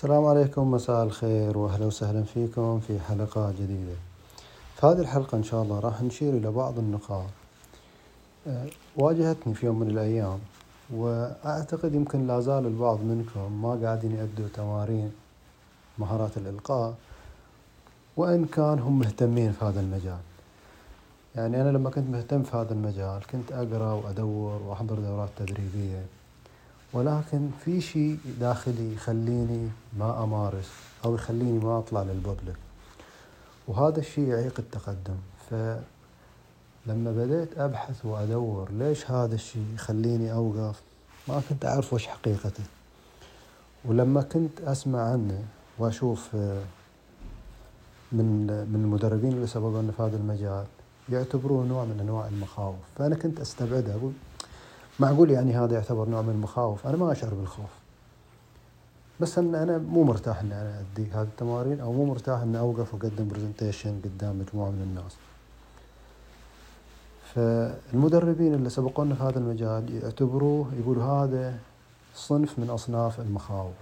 السلام عليكم مساء الخير واهلا وسهلا فيكم في حلقة جديدة. في هذه الحلقة إن شاء الله راح نشير إلى بعض النقاط أه، واجهتني في يوم من الأيام وأعتقد يمكن لا زال البعض منكم ما قاعدين يأدوا تمارين مهارات الإلقاء وإن كان هم مهتمين في هذا المجال. يعني أنا لما كنت مهتم في هذا المجال كنت أقرأ وأدور وأحضر دورات تدريبية ولكن في شيء داخلي يخليني ما أمارس أو يخليني ما أطلع للببليك. وهذا الشيء يعيق التقدم. فلما بديت أبحث وأدور ليش هذا الشيء يخليني أوقف ما كنت أعرف وش حقيقته ولما كنت أسمع عنه وأشوف من من المدربين اللي سبقونا في هذا المجال يعتبروه نوع من أنواع المخاوف. فأنا كنت أستبعده أقول معقول يعني هذا يعتبر نوع من المخاوف؟ أنا ما أشعر بالخوف. بس إن أنا مو مرتاح إني أنا ادي هذه التمارين أو مو مرتاح إني أوقف وأقدم برزنتيشن قدام مجموعة من الناس. فالمدربين اللي سبقونا في هذا المجال يعتبروه يقولوا هذا صنف من أصناف المخاوف.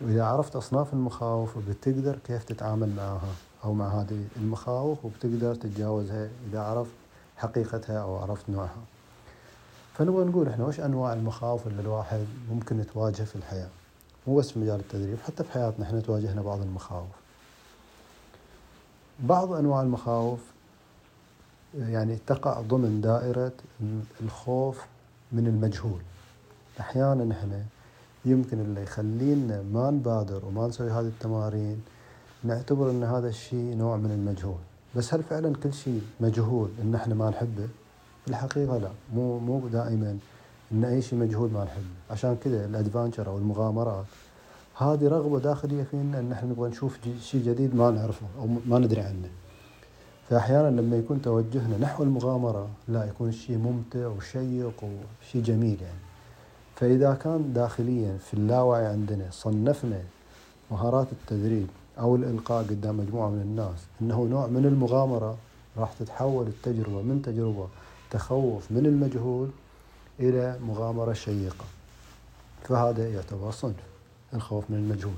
وإذا عرفت أصناف المخاوف بتقدر كيف تتعامل معها أو مع هذه المخاوف وبتقدر تتجاوزها إذا عرفت حقيقتها أو عرفت نوعها. فنبغى نقول إحنا وش أنواع المخاوف اللي الواحد ممكن تواجهه في الحياة؟ مو بس في مجال التدريب حتى في حياتنا إحنا تواجهنا بعض المخاوف. بعض أنواع المخاوف يعني تقع ضمن دائرة الخوف من المجهول. أحيانا إحنا يمكن اللي يخلينا ما نبادر وما نسوي هذه التمارين نعتبر إن هذا الشيء نوع من المجهول. بس هل فعلا كل شيء مجهول إن إحنا ما نحبه؟ الحقيقة لا. مو مو دائما إن أي شيء مجهول ما نحبه عشان كذا الأدفانشر أو المغامرات هذه رغبة داخلية فينا إن إحنا نبغى نشوف شيء جديد ما نعرفه أو ما ندري عنه. فاحيانا لما يكون توجهنا نحو المغامرة لا يكون الشيء ممتع وشيق وشيء جميل يعني. فإذا كان داخليا في اللاوعي عندنا صنفنا مهارات التدريب أو الإلقاء قدام مجموعة من الناس إنه نوع من المغامرة راح تتحول التجربة من تجربة تخوف من المجهول إلى مغامرة شيقة. فهذا يعتبر صنف الخوف من المجهول.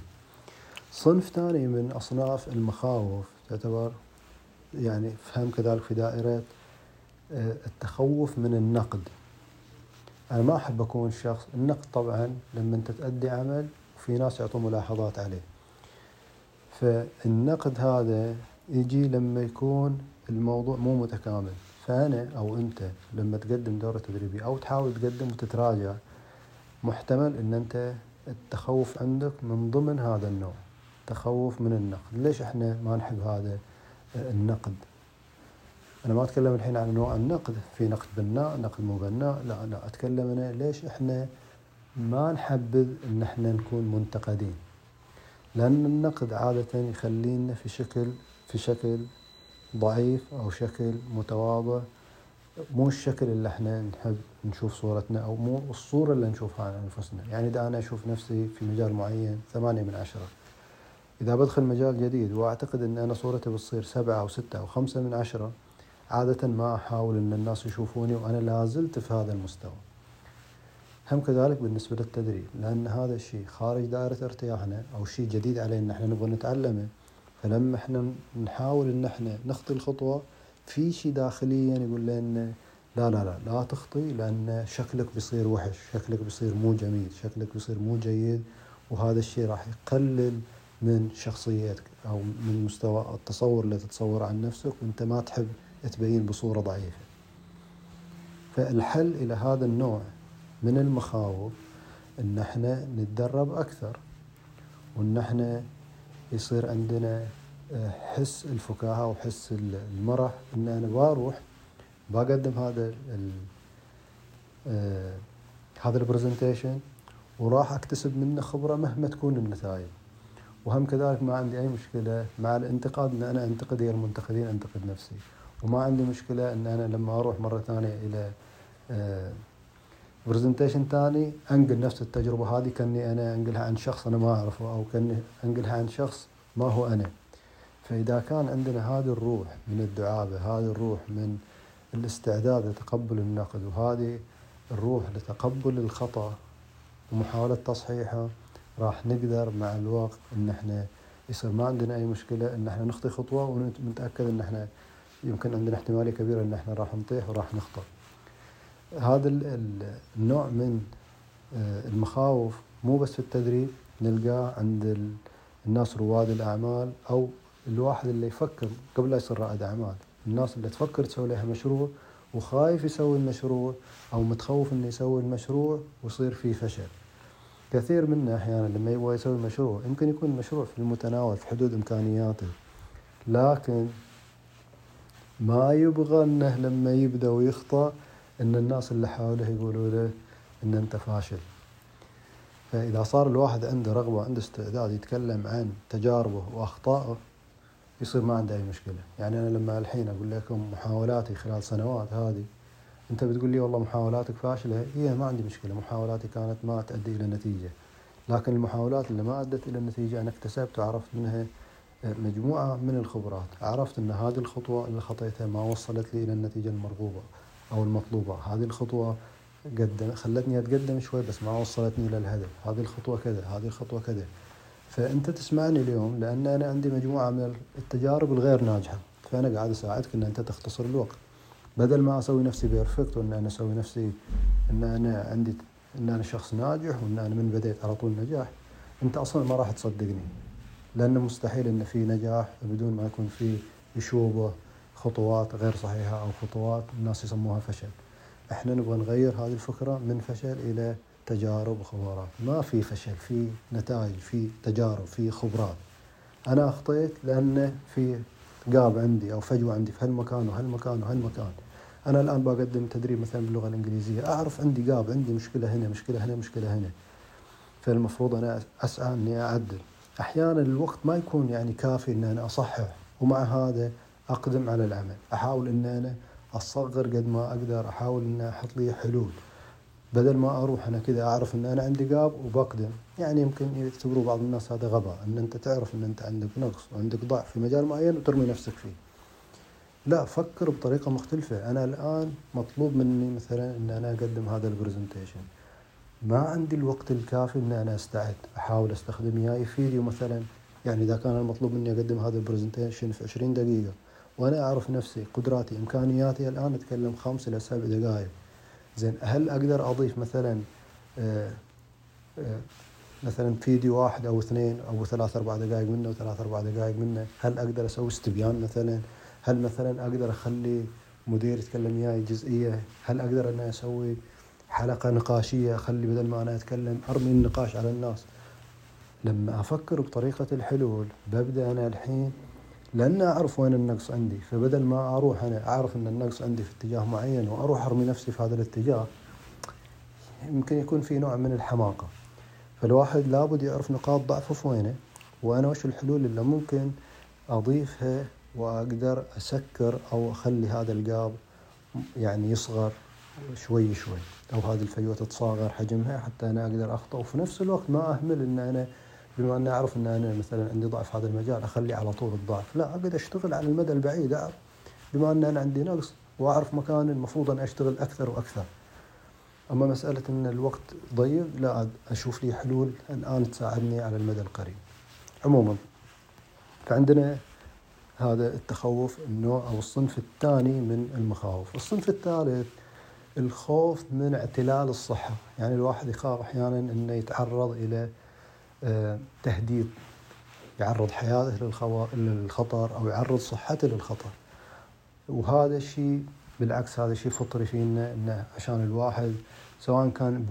صنف ثاني من أصناف المخاوف تعتبر يعني فهم كذلك في دائرة آه، التخوف من النقد. أنا ما أحب أكون شخص النقد طبعا لما أنت تأدي عمل في ناس يعطون ملاحظات عليه. فالنقد هذا يجي لما يكون الموضوع مو متكامل. فأنا أو أنت لما تقدم دورة تدريبية أو تحاول تقدم وتتراجع محتمل أن أنت التخوف عندك من ضمن هذا النوع تخوف من النقد. ليش إحنا ما نحب هذا النقد؟ أنا ما أتكلم الحين عن نوع النقد في نقد بناء نقد مو بناء لا لا. أتكلم أنا ليش إحنا ما نحبذ إن إحنا نكون منتقدين؟ لأن النقد عادة يخلينا في شكل في شكل ضعيف أو شكل متواضع مو الشكل اللي إحنا نحب نشوف صورتنا أو مو الصورة اللي نشوفها عن أنفسنا. يعني إذا أنا أشوف نفسي في مجال معين ثمانية من عشرة. إذا بدخل مجال جديد وأعتقد أن أنا صورتي بتصير سبعة أو ستة أو خمسة من عشرة عادة ما أحاول أن الناس يشوفوني وأنا لازلت في هذا المستوى. هم كذلك بالنسبة للتدريب لأن هذا الشيء خارج دائرة ارتياحنا أو شيء جديد علينا إحنا نبغى نتعلمه فلما إحنا نحاول إن إحنا نخطي الخطوة في شيء داخليا يقول لنا لا لا لا لا تخطي لأن شكلك بيصير وحش شكلك بيصير مو جميل شكلك بيصير مو جيد وهذا الشيء راح يقلل من شخصيتك أو من مستوى التصور اللي تتصور عن نفسك وأنت ما تحب تبين بصورة ضعيفة. فالحل إلى هذا النوع من المخاوف إن إحنا نتدرب أكثر وإن إحنا يصير عندنا آه، حس الفكاهة وحس المرح إن أنا بروح بقدم هذا ال آه، هذا البرزنتيشن وراح أكتسب منه خبرة مهما تكون النتائج وهم كذلك ما عندي أي مشكلة مع الانتقاد إن أنا أنتقد المنتقدين أنتقد نفسي. وما عندي مشكلة إن أنا لما أروح مرة ثانية إلى برزنتيشن ثاني أنقل نفس التجربة هذه كأني أنا أنقلها عن شخص أنا ما أعرفه أو كأني أنقلها عن شخص ما هو أنا فإذا كان عندنا هذه الروح من الدعابة هذه الروح من الاستعداد لتقبل النقد وهذه الروح لتقبل الخطأ ومحاولة تصحيحه راح نقدر مع الوقت إن إحنا يصير ما عندنا أي مشكلة إن إحنا نخطي خطوة ونتأكد إن إحنا يمكن عندنا احتمالية كبيرة إن إحنا راح نطيح وراح نخطئ. هذا النوع من آه، المخاوف مو بس في التدريب نلقاه عند الناس رواد الأعمال أو الواحد اللي يفكر قبل لا يصير رائد أعمال، الناس اللي تفكر تسوي لها مشروع وخايف يسوي المشروع أو متخوف إنه يسوي المشروع ويصير فيه فشل. كثير منا أحيانا لما يبغى يسوي مشروع يمكن يكون المشروع في المتناول في حدود إمكانياته لكن ما يبغى إنه لما يبدأ ويخطأ إن الناس اللي حوله يقولوا له إن أنت فاشل. فإذا صار الواحد عنده رغبة عنده استعداد يتكلم عن تجاربه وأخطائه يصير ما عنده أي مشكلة. يعني أنا لما الحين أقول لكم محاولاتي خلال سنوات هذه أنت بتقول لي والله محاولاتك فاشلة؟ هي ما عندي مشكلة. محاولاتي كانت ما تؤدي إلى نتيجة. لكن المحاولات اللي ما أدت إلى النتيجه أنا اكتسبت وعرفت منها مجموعة من الخبرات. عرفت إن هذه الخطوة اللي خطيتها ما وصلت لي إلى النتيجة المرغوبة. أو المطلوبة. هذه الخطوة قدم خلتني أتقدم شوي بس ما وصلتني إلى الهدف. هذه الخطوة كذا هذه الخطوة كذا. فأنت تسمعني اليوم لأن أنا عندي مجموعة من التجارب الغير ناجحة. فأنا قاعد أساعدك إن أنت تختصر الوقت. بدل ما أسوي نفسي بيرفكت وإن أنا أسوي نفسي إن أنا عندي إن أنا شخص ناجح وإن أنا من بديت على طول نجاح أنت أصلا ما راح تصدقني. لأنه مستحيل إن في نجاح بدون ما يكون في يشوبه خطوات غير صحيحة أو خطوات الناس يسموها فشل. إحنا نبغى نغير هذه الفكرة من فشل إلى تجارب وخبرات. ما في فشل في نتائج في تجارب في خبرات. أنا أخطيت لأن في جاب عندي أو فجوة عندي في هالمكان وهالمكان وهالمكان. أنا الآن بقدم تدريب مثلا باللغة الإنجليزية. أعرف عندي جاب عندي مشكلة هنا مشكلة هنا مشكلة هنا. فالمفروض أنا أسعى إني أعدل. أحيانا الوقت ما يكون يعني كافي ان أنا أصحح ومع هذا أقدم على العمل. أحاول إن أنا أصغر قد ما أقدر أحاول إن أحط لي حلول. بدل ما أروح أنا كذا أعرف إن أنا عندي قاب وبقدم. يعني يمكن يعتبروا بعض الناس هذا غباء إن أنت تعرف إن أنت عندك نقص وعندك ضعف في مجال معين وترمي نفسك فيه. لا فكر بطريقة مختلفة. أنا الآن مطلوب مني مثلا أن أنا أقدم هذا ال presentation ما عندي الوقت الكافي أن أنا أستعد. أحاول أستخدم ياي فيديو مثلا. يعني إذا كان المطلوب مني أقدم هذا ال presentation في 20 دقيقة. وأنا أعرف نفسي قدراتي إمكانياتي الآن أتكلم خمس إلى سبع دقائق زين هل أقدر أضيف مثلا آه آه مثلا فيديو واحد أو اثنين أو ثلاث أربع دقائق منه وثلاث أربع دقائق منه؟ هل أقدر أسوي استبيان مثلا؟ هل مثلا أقدر أخلي مدير يتكلم وياي جزئية؟ هل أقدر اني أسوي حلقة نقاشية أخلي بدل ما أنا أتكلم أرمي النقاش على الناس؟ لما أفكر بطريقة الحلول ببدأ أنا الحين لأن أعرف وين النقص عندي. فبدل ما أروح أنا أعرف إن النقص عندي في اتجاه معين وأروح أرمي نفسي في هذا الاتجاه يمكن يكون في نوع من الحماقة. فالواحد لابد يعرف نقاط ضعفه في وينه وأنا وش الحلول اللي ممكن أضيفها وأقدر أسكر أو أخلي هذا القاب يعني يصغر شوي شوي أو هذه الفجوه تتصاغر حجمها حتى أنا أقدر أخطأ. وفي نفس الوقت ما أهمل إن أنا بما أني أعرف أن أنا مثلا عندي ضعف هذا المجال اخلي على طول الضعف. لا أقدر أشتغل على المدى البعيد. بما أن أنا عندي نقص وأعرف مكان المفروض أن أشتغل أكثر وأكثر. أما مسألة أن الوقت ضيق لا أشوف لي حلول الآن تساعدني على المدى القريب. عموما فعندنا هذا التخوف النوع أو الصنف الثاني من المخاوف. الصنف الثالث الخوف من اعتلال الصحة. يعني الواحد يخاف أحيانا أنه يتعرض آه، تهديد يعرض حياته للخطر أو يعرض صحته للخطر. وهذا الشيء بالعكس هذا شيء فطري فينا إنه عشان الواحد سواء كان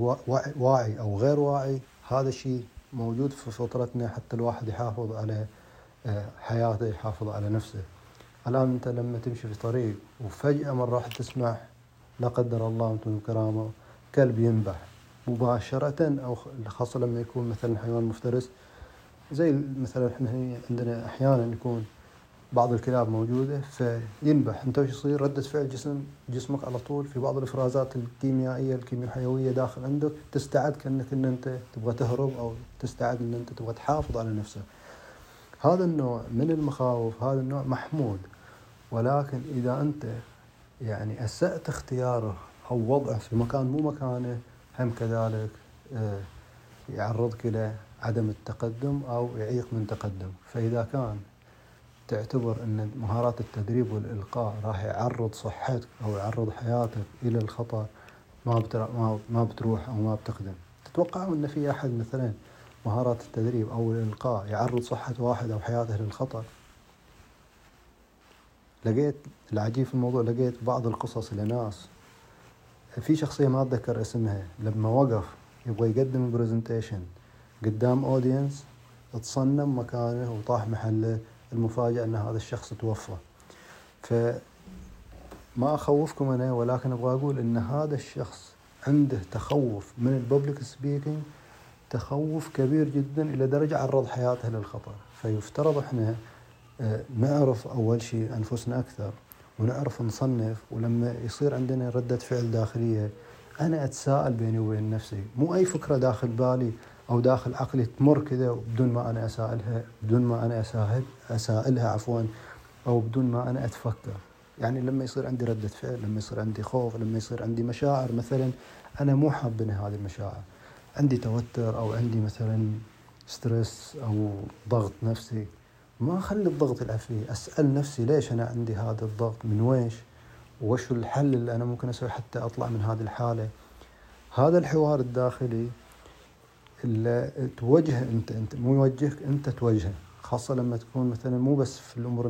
واعي أو غير واعي هذا الشيء موجود في فطرتنا حتى الواحد يحافظ على آه، حياته يحافظ على نفسه. الآن أنت لما تمشي في طريق وفجأة مرة راح تسمع لا قدر الله أنتم الكرامه كلب ينبح. مباشرة أو خاصة لما يكون مثلا حيوان مفترس. زي مثلا إحنا عندنا أحيانا يكون بعض الكلاب موجودة فينبح. أنت وش يصير؟ ردة فعل جسم جسمك على طول في بعض الإفرازات الكيميائية الكيميائية داخل عندك. تستعد كأنك إن أنت تبغى تهرب أو تستعد إن أنت تبغى تحافظ على نفسك. هذا النوع من المخاوف هذا النوع محمود. ولكن إذا أنت يعني أسأت اختياره أو وضعه في مكان مو مكانه هم كذلك آه، يعرضك إلى عدم التقدم أو يعيق من تقدم. فإذا كان تعتبر أن مهارات التدريب والإلقاء راح يعرض صحتك أو يعرض حياتك إلى الخطر ما ما بتروح أو ما بتقدم. تتوقع أن في أحد مثلا مهارات التدريب أو الإلقاء يعرض صحة واحد أو حياته للخطر لقيت العجيب في الموضوع لقيت بعض القصص لناس في شخصية ما أتذكر اسمها لما وقف يبغى يقدم presentation قدام audience تصنم مكانه وطاح محله المفاجأة أن هذا الشخص توفى. فما أخوفكم أنا ولكن أبغى أقول أن هذا الشخص عنده تخوف من ال public speaking تخوف كبير جدا إلى درجة عرض حياته للخطر. فيفترض إحنا آه، نعرف أول شيء أنفسنا أكثر. ونعرف نصنف ولما يصير عندنا ردة فعل داخلية أنا أتساءل بيني وبين نفسي مو أي فكرة داخل بالي أو داخل عقلي تمر كذا بدون ما أنا أسائلها بدون ما أنا أساهل أسائلها عفوا أو بدون ما أنا أتفكر. يعني لما يصير عندي ردة فعل لما يصير عندي خوف لما يصير عندي مشاعر مثلا أنا مو حابنها هذه المشاعر. عندي توتر أو عندي مثلا ستريس أو ضغط نفسي. ما أخلي الضغط العفوي أسأل نفسي ليش أنا عندي هذا الضغط؟ من ويش؟ وش الحل اللي أنا ممكن أسوي حتى أطلع من هذه الحالة؟ هذا الحوار الداخلي اللي توجهه أنت أنت مو يوجهك أنت توجهه. خاصة لما تكون مثلا مو بس في الأمور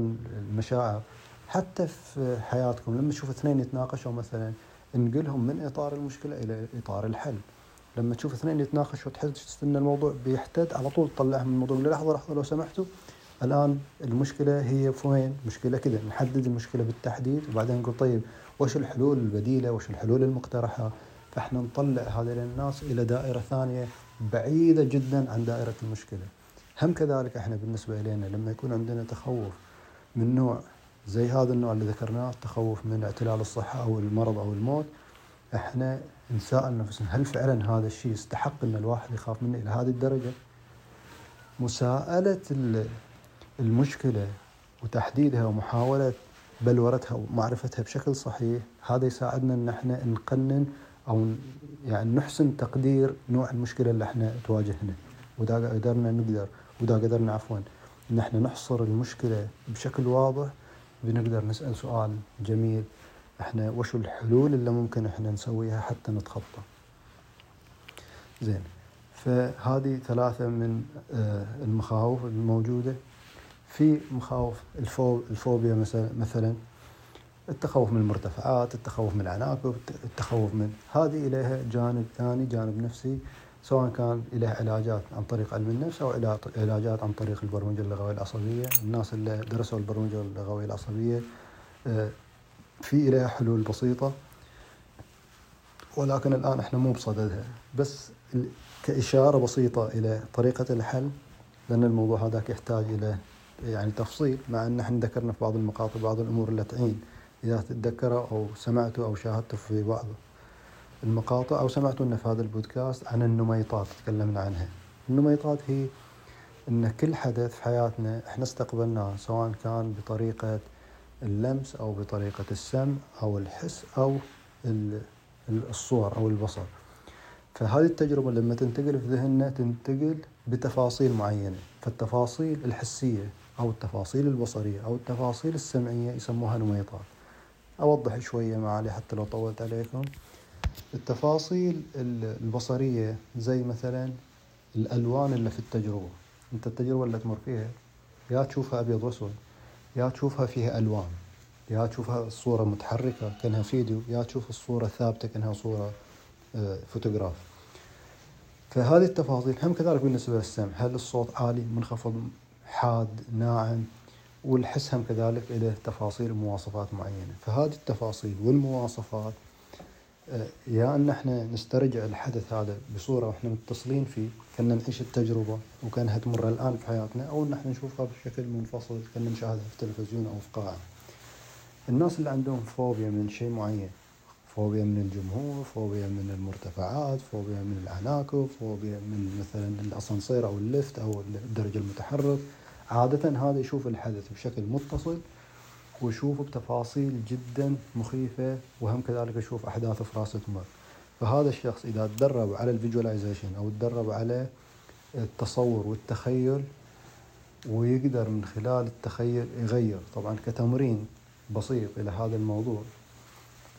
المشاعر حتى في حياتكم. لما تشوف اثنين يتناقشوا مثلا انقلهم من إطار المشكلة إلى إطار الحل. لما تشوف اثنين يتناقشوا وتحس إن الموضوع بيحتد على طول تطلعهم من الموضوع. لحظة لحظة لو سمحتوا الآن المشكلة هي في وين؟ مشكلة كذا نحدد المشكلة بالتحديد وبعدين نقول طيب وش الحلول البديلة؟ وش الحلول المقترحة؟ فإحنا نطلع هذول الناس إلى دائرة ثانية بعيدة جدا عن دائرة المشكلة. هم كذلك إحنا بالنسبة إلينا لما يكون عندنا تخوف من نوع زي هذا النوع اللي ذكرناه التخوف من اعتلال الصحة أو المرض أو الموت إحنا نسأل نفسنا هل فعلا هذا الشيء يستحق إن الواحد يخاف منه إلى هذه الدرجة؟ مساءلة المشكلة وتحديدها ومحاولة بلورتها ومعرفتها بشكل صحيح هذا يساعدنا إن إحنا نقنن أو يعني نحسن تقدير نوع المشكلة اللي إحنا تواجهنا. واذا قدرنا نقدر واذا قدرنا عفوا إن إحنا نحصر المشكلة بشكل واضح بنقدر نسأل سؤال جميل. إحنا وشو الحلول اللي ممكن إحنا نسويها حتى نتخطى؟ زين فهذه ثلاثة من آه، المخاوف الموجودة. في مخاوف الفوبيا مثلا مثلا التخوف من المرتفعات التخوف من العناكب التخوف من هذه إليها جانب ثاني جانب نفسي سواء كان لها علاجات عن طريق علم النفس أو علاجات عن طريق البرمجة اللغوية العصبية. الناس اللي درسوا البرمجة اللغوية العصبية آه، في إليها حلول بسيطة ولكن الآن إحنا مو بصددها. بس كإشارة بسيطة إلى طريقة الحل لأن الموضوع هذاك يحتاج إلى يعني تفصيل مع أن إحنا ذكرنا في بعض المقاطع بعض الأمور اللي تعين إذا تتذكروا أو سمعتوا أو شاهدتوا في بعض المقاطع أو سمعتوا في هذا البودكاست عن النميطات تكلمنا عنها. النميطات هي أن كل حدث في حياتنا إحنا استقبلناه سواء كان بطريقة اللمس أو بطريقة السمع أو الحس أو الصور أو البصر. فهذه التجربة لما تنتقل في ذهننا تنتقل بتفاصيل معينة. فالتفاصيل الحسية أو التفاصيل البصرية أو التفاصيل السمعية يسموها نميطات. أوضح شوية معالي حتى لو طولت عليكم. التفاصيل البصرية زي مثلا الألوان اللي في التجربة. أنت التجربة اللي تمر فيها يا تشوفها أبيض وأسود يا تشوفها فيها ألوان يا تشوفها الصورة متحركة كأنها فيديو يا تشوف الصورة ثابتة كأنها صورة آه، فوتوغراف. فهذه التفاصيل هم كذلك بالنسبة للسمع. هل الصوت عالي منخفض حاد ناعم والحس هم كذلك له تفاصيل ومواصفات معينة فهذه التفاصيل والمواصفات آه، يا أن إحنا نسترجع الحدث هذا بصورة وإحنا متصلين فيه كنا نعيش التجربة وكانها تمر الآن في حياتنا أو إن إحنا نشوفها بشكل منفصل كنا نشاهدها في التلفزيون أو في قاعة. الناس اللي عندهم فوبيا من شيء معين فوبيا من الجمهور فوبيا من المرتفعات فوبيا من العناكب فوبيا من مثلا الأسانسير أو اللفت أو الدرج المتحرك. عادة هذا يشوف الحدث بشكل متصل ويشوفه بتفاصيل جدا مخيفة وهم كذلك يشوف أحداث في راسه تمر فهذا الشخص إذا تدرب على الفيجواليزيشن أو تدرب على التصور والتخيل ويقدر من خلال التخيل يغير طبعا كتمرين بسيط إلى هذا الموضوع.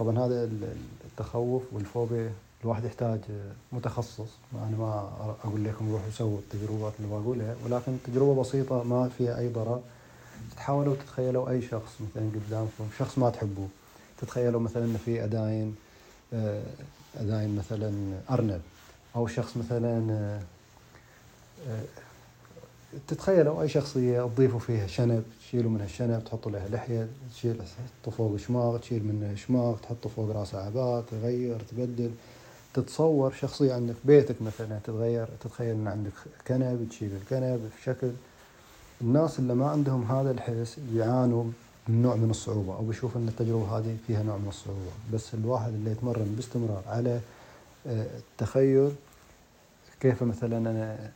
طبعا هذا التخوف والفوبيا الواحد يحتاج متخصص. أنا ما أقول لكم روحوا سووا التجربات اللي بقولها ولكن تجربة بسيطة ما فيها أي ضرر. تحاولوا تتخيلوا أي شخص مثلا قدامكم شخص ما تحبوه. تتخيلوا مثلا أن في أداين آه، أداين مثلا أرنب أو شخص مثلا آه، تتخيلوا أي شخصية تضيفوا فيها شنب تشيلوا منها الشنب تحطوا لها لحية تشيل تحطوا فوق شماغ تشيل منها شماغ تحطوا فوق راسها عباء تغير تبدل. تتصور شخصية عندك بيتك مثلا تتغير تتخيل إن عندك كنب تشيل الكنب في شكل الناس اللي ما عندهم هذا الحس يعانوا من نوع من الصعوبة أو بيشوف أن التجربة هذه فيها نوع من الصعوبة. بس الواحد اللي يتمرن باستمرار على آه، التخيل كيف مثلا أنا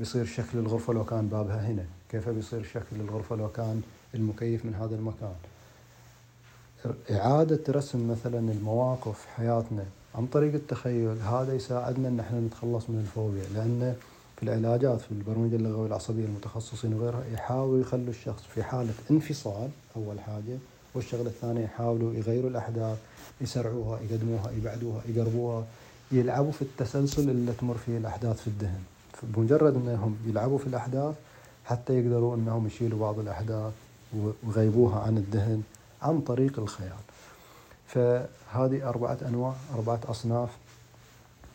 بيصير شكل الغرفة لو كان بابها هنا؟ كيف بيصير شكل الغرفة لو كان المكيف من هذا المكان؟ إعادة رسم مثلا المواقف حياتنا عن طريق التخيل هذا يساعدنا إن إحنا نتخلص من الفوبيا لأن في العلاجات في البرمجة اللغويه العصبية المتخصصين وغيرها يحاولوا يخلوا الشخص في حالة انفصال أول حاجة والشغلة الثانية يحاولوا يغيروا الأحداث يسرعوها يقدموها يبعدوها يقربوها يلعبوا في التسلسل اللي تمر فيه الأحداث في الذهن. بمجرد إنهم يلعبوا في الأحداث حتى يقدروا إنهم يشيلوا بعض الأحداث ويغيبوها عن الذهن عن طريق الخيال. فهذه أربعة أنواع أربعة أصناف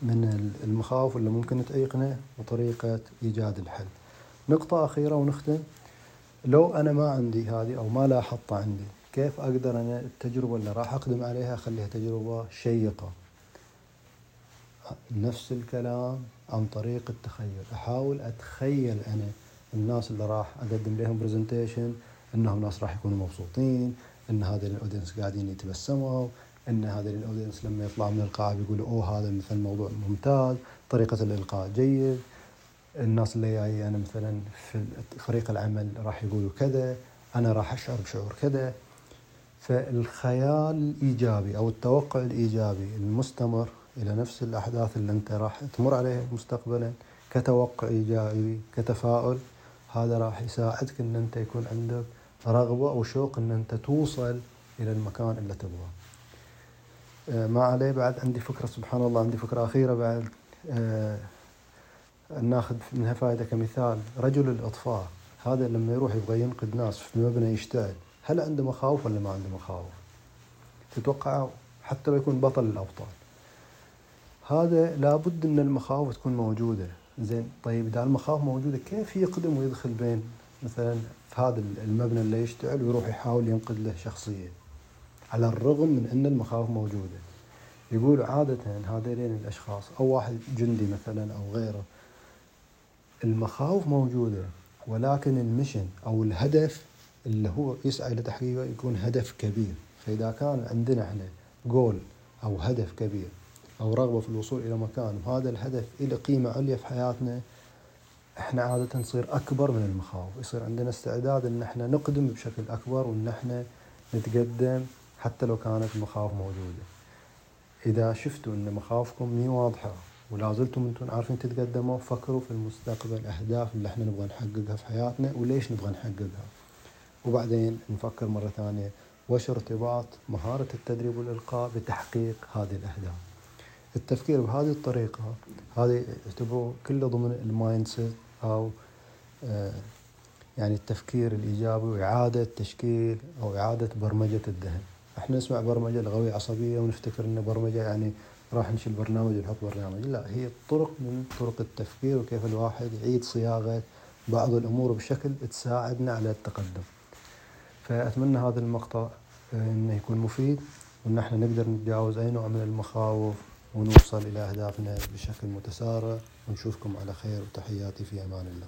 من المخاوف اللي ممكن تعيقنا وطريقة إيجاد الحل. نقطة أخيرة ونختم. لو أنا ما عندي هذه أو ما لاحظتها عندي كيف أقدر أنا التجربة اللي راح أقدم عليها أخليها تجربة شيقة؟ نفس الكلام. عن طريق التخيل. أحاول أتخيل أنا الناس اللي راح أقدم لهم presentation أنهم ناس راح يكونوا مبسوطين إن هذا ال audience قاعدين يتبسموا إن هذا ال audience لما يطلع من القاعة بيقولوا أوه هذا مثلا موضوع ممتاز طريقة الإلقاء جيد. الناس اللي جاي أنا مثلا في فريق العمل راح يقولوا كذا أنا راح أشعر بشعور كذا. فالخيال الايجابي أو التوقع الإيجابي المستمر إلى نفس الأحداث اللي أنت راح تمر عليها مستقبلا كتوقع إيجابي كتفاؤل هذا راح يساعدك إن أنت يكون عندك رغبة أو شوق أن أنت توصل إلى المكان اللي تبغاه. آه، ما عليه بعد عندي فكرة سبحان الله عندي فكرة أخيرة بعد. آه، ناخذ منها فائدة كمثال. رجل الإطفاء هذا لما يروح يبغى ينقذ ناس في مبنى يشتعل هل عنده مخاوف ولا ما عنده مخاوف؟ تتوقع حتى لو يكون بطل الأبطال. هذا لابد إن المخاوف تكون موجودة. زين طيب إذا المخاوف موجودة كيف يقدم ويدخل بين مثلا في هذا المبنى اللي يشتعل ويروح يحاول ينقذ له شخصية على الرغم من أن المخاوف موجودة. يقولوا عادة هذين الأشخاص أو واحد جندي مثلا أو غيره المخاوف موجودة ولكن المشن أو الهدف اللي هو يسعى لتحقيقه يكون هدف كبير. فإذا كان عندنا إحنا جول أو هدف كبير أو رغبة في الوصول إلى مكان وهذا الهدف له قيمة عليا في حياتنا. إحنا عادة نصير أكبر من المخاوف. يصير عندنا استعداد إن إحنا نقدم بشكل أكبر وإن إحنا نتقدم حتى لو كانت المخاوف موجودة. إذا شفتوا إن مخاوفكم مي واضحة ولا زلتم أنتم عارفين تتقدموا فكروا في المستقبل أهداف اللي إحنا نبغى نحققها في حياتنا وليش نبغى نحققها. وبعدين نفكر مرة ثانية وش ارتباط مهارة التدريب والإلقاء بتحقيق هذه الأهداف؟ التفكير بهذه الطريقة هذه يعتبروا كله ضمن ال mindset أو آه، يعني التفكير الإيجابي وإعادة تشكيل أو إعادة برمجة الذهن. إحنا نسمع برمجة لغوية عصبية ونفتكر إن برمجة يعني راح نشيل برنامج ونحط برنامج. لا هي طرق من طرق التفكير وكيف الواحد يعيد صياغة بعض الأمور بشكل تساعدنا على التقدم. فأتمنى هذا المقطع آه، إنه يكون مفيد وإن إحنا نقدر نتجاوز أي نوع من المخاوف. ونوصل إلى أهدافنا بشكل متسارع. ونشوفكم على خير وتحياتي في أمان الله.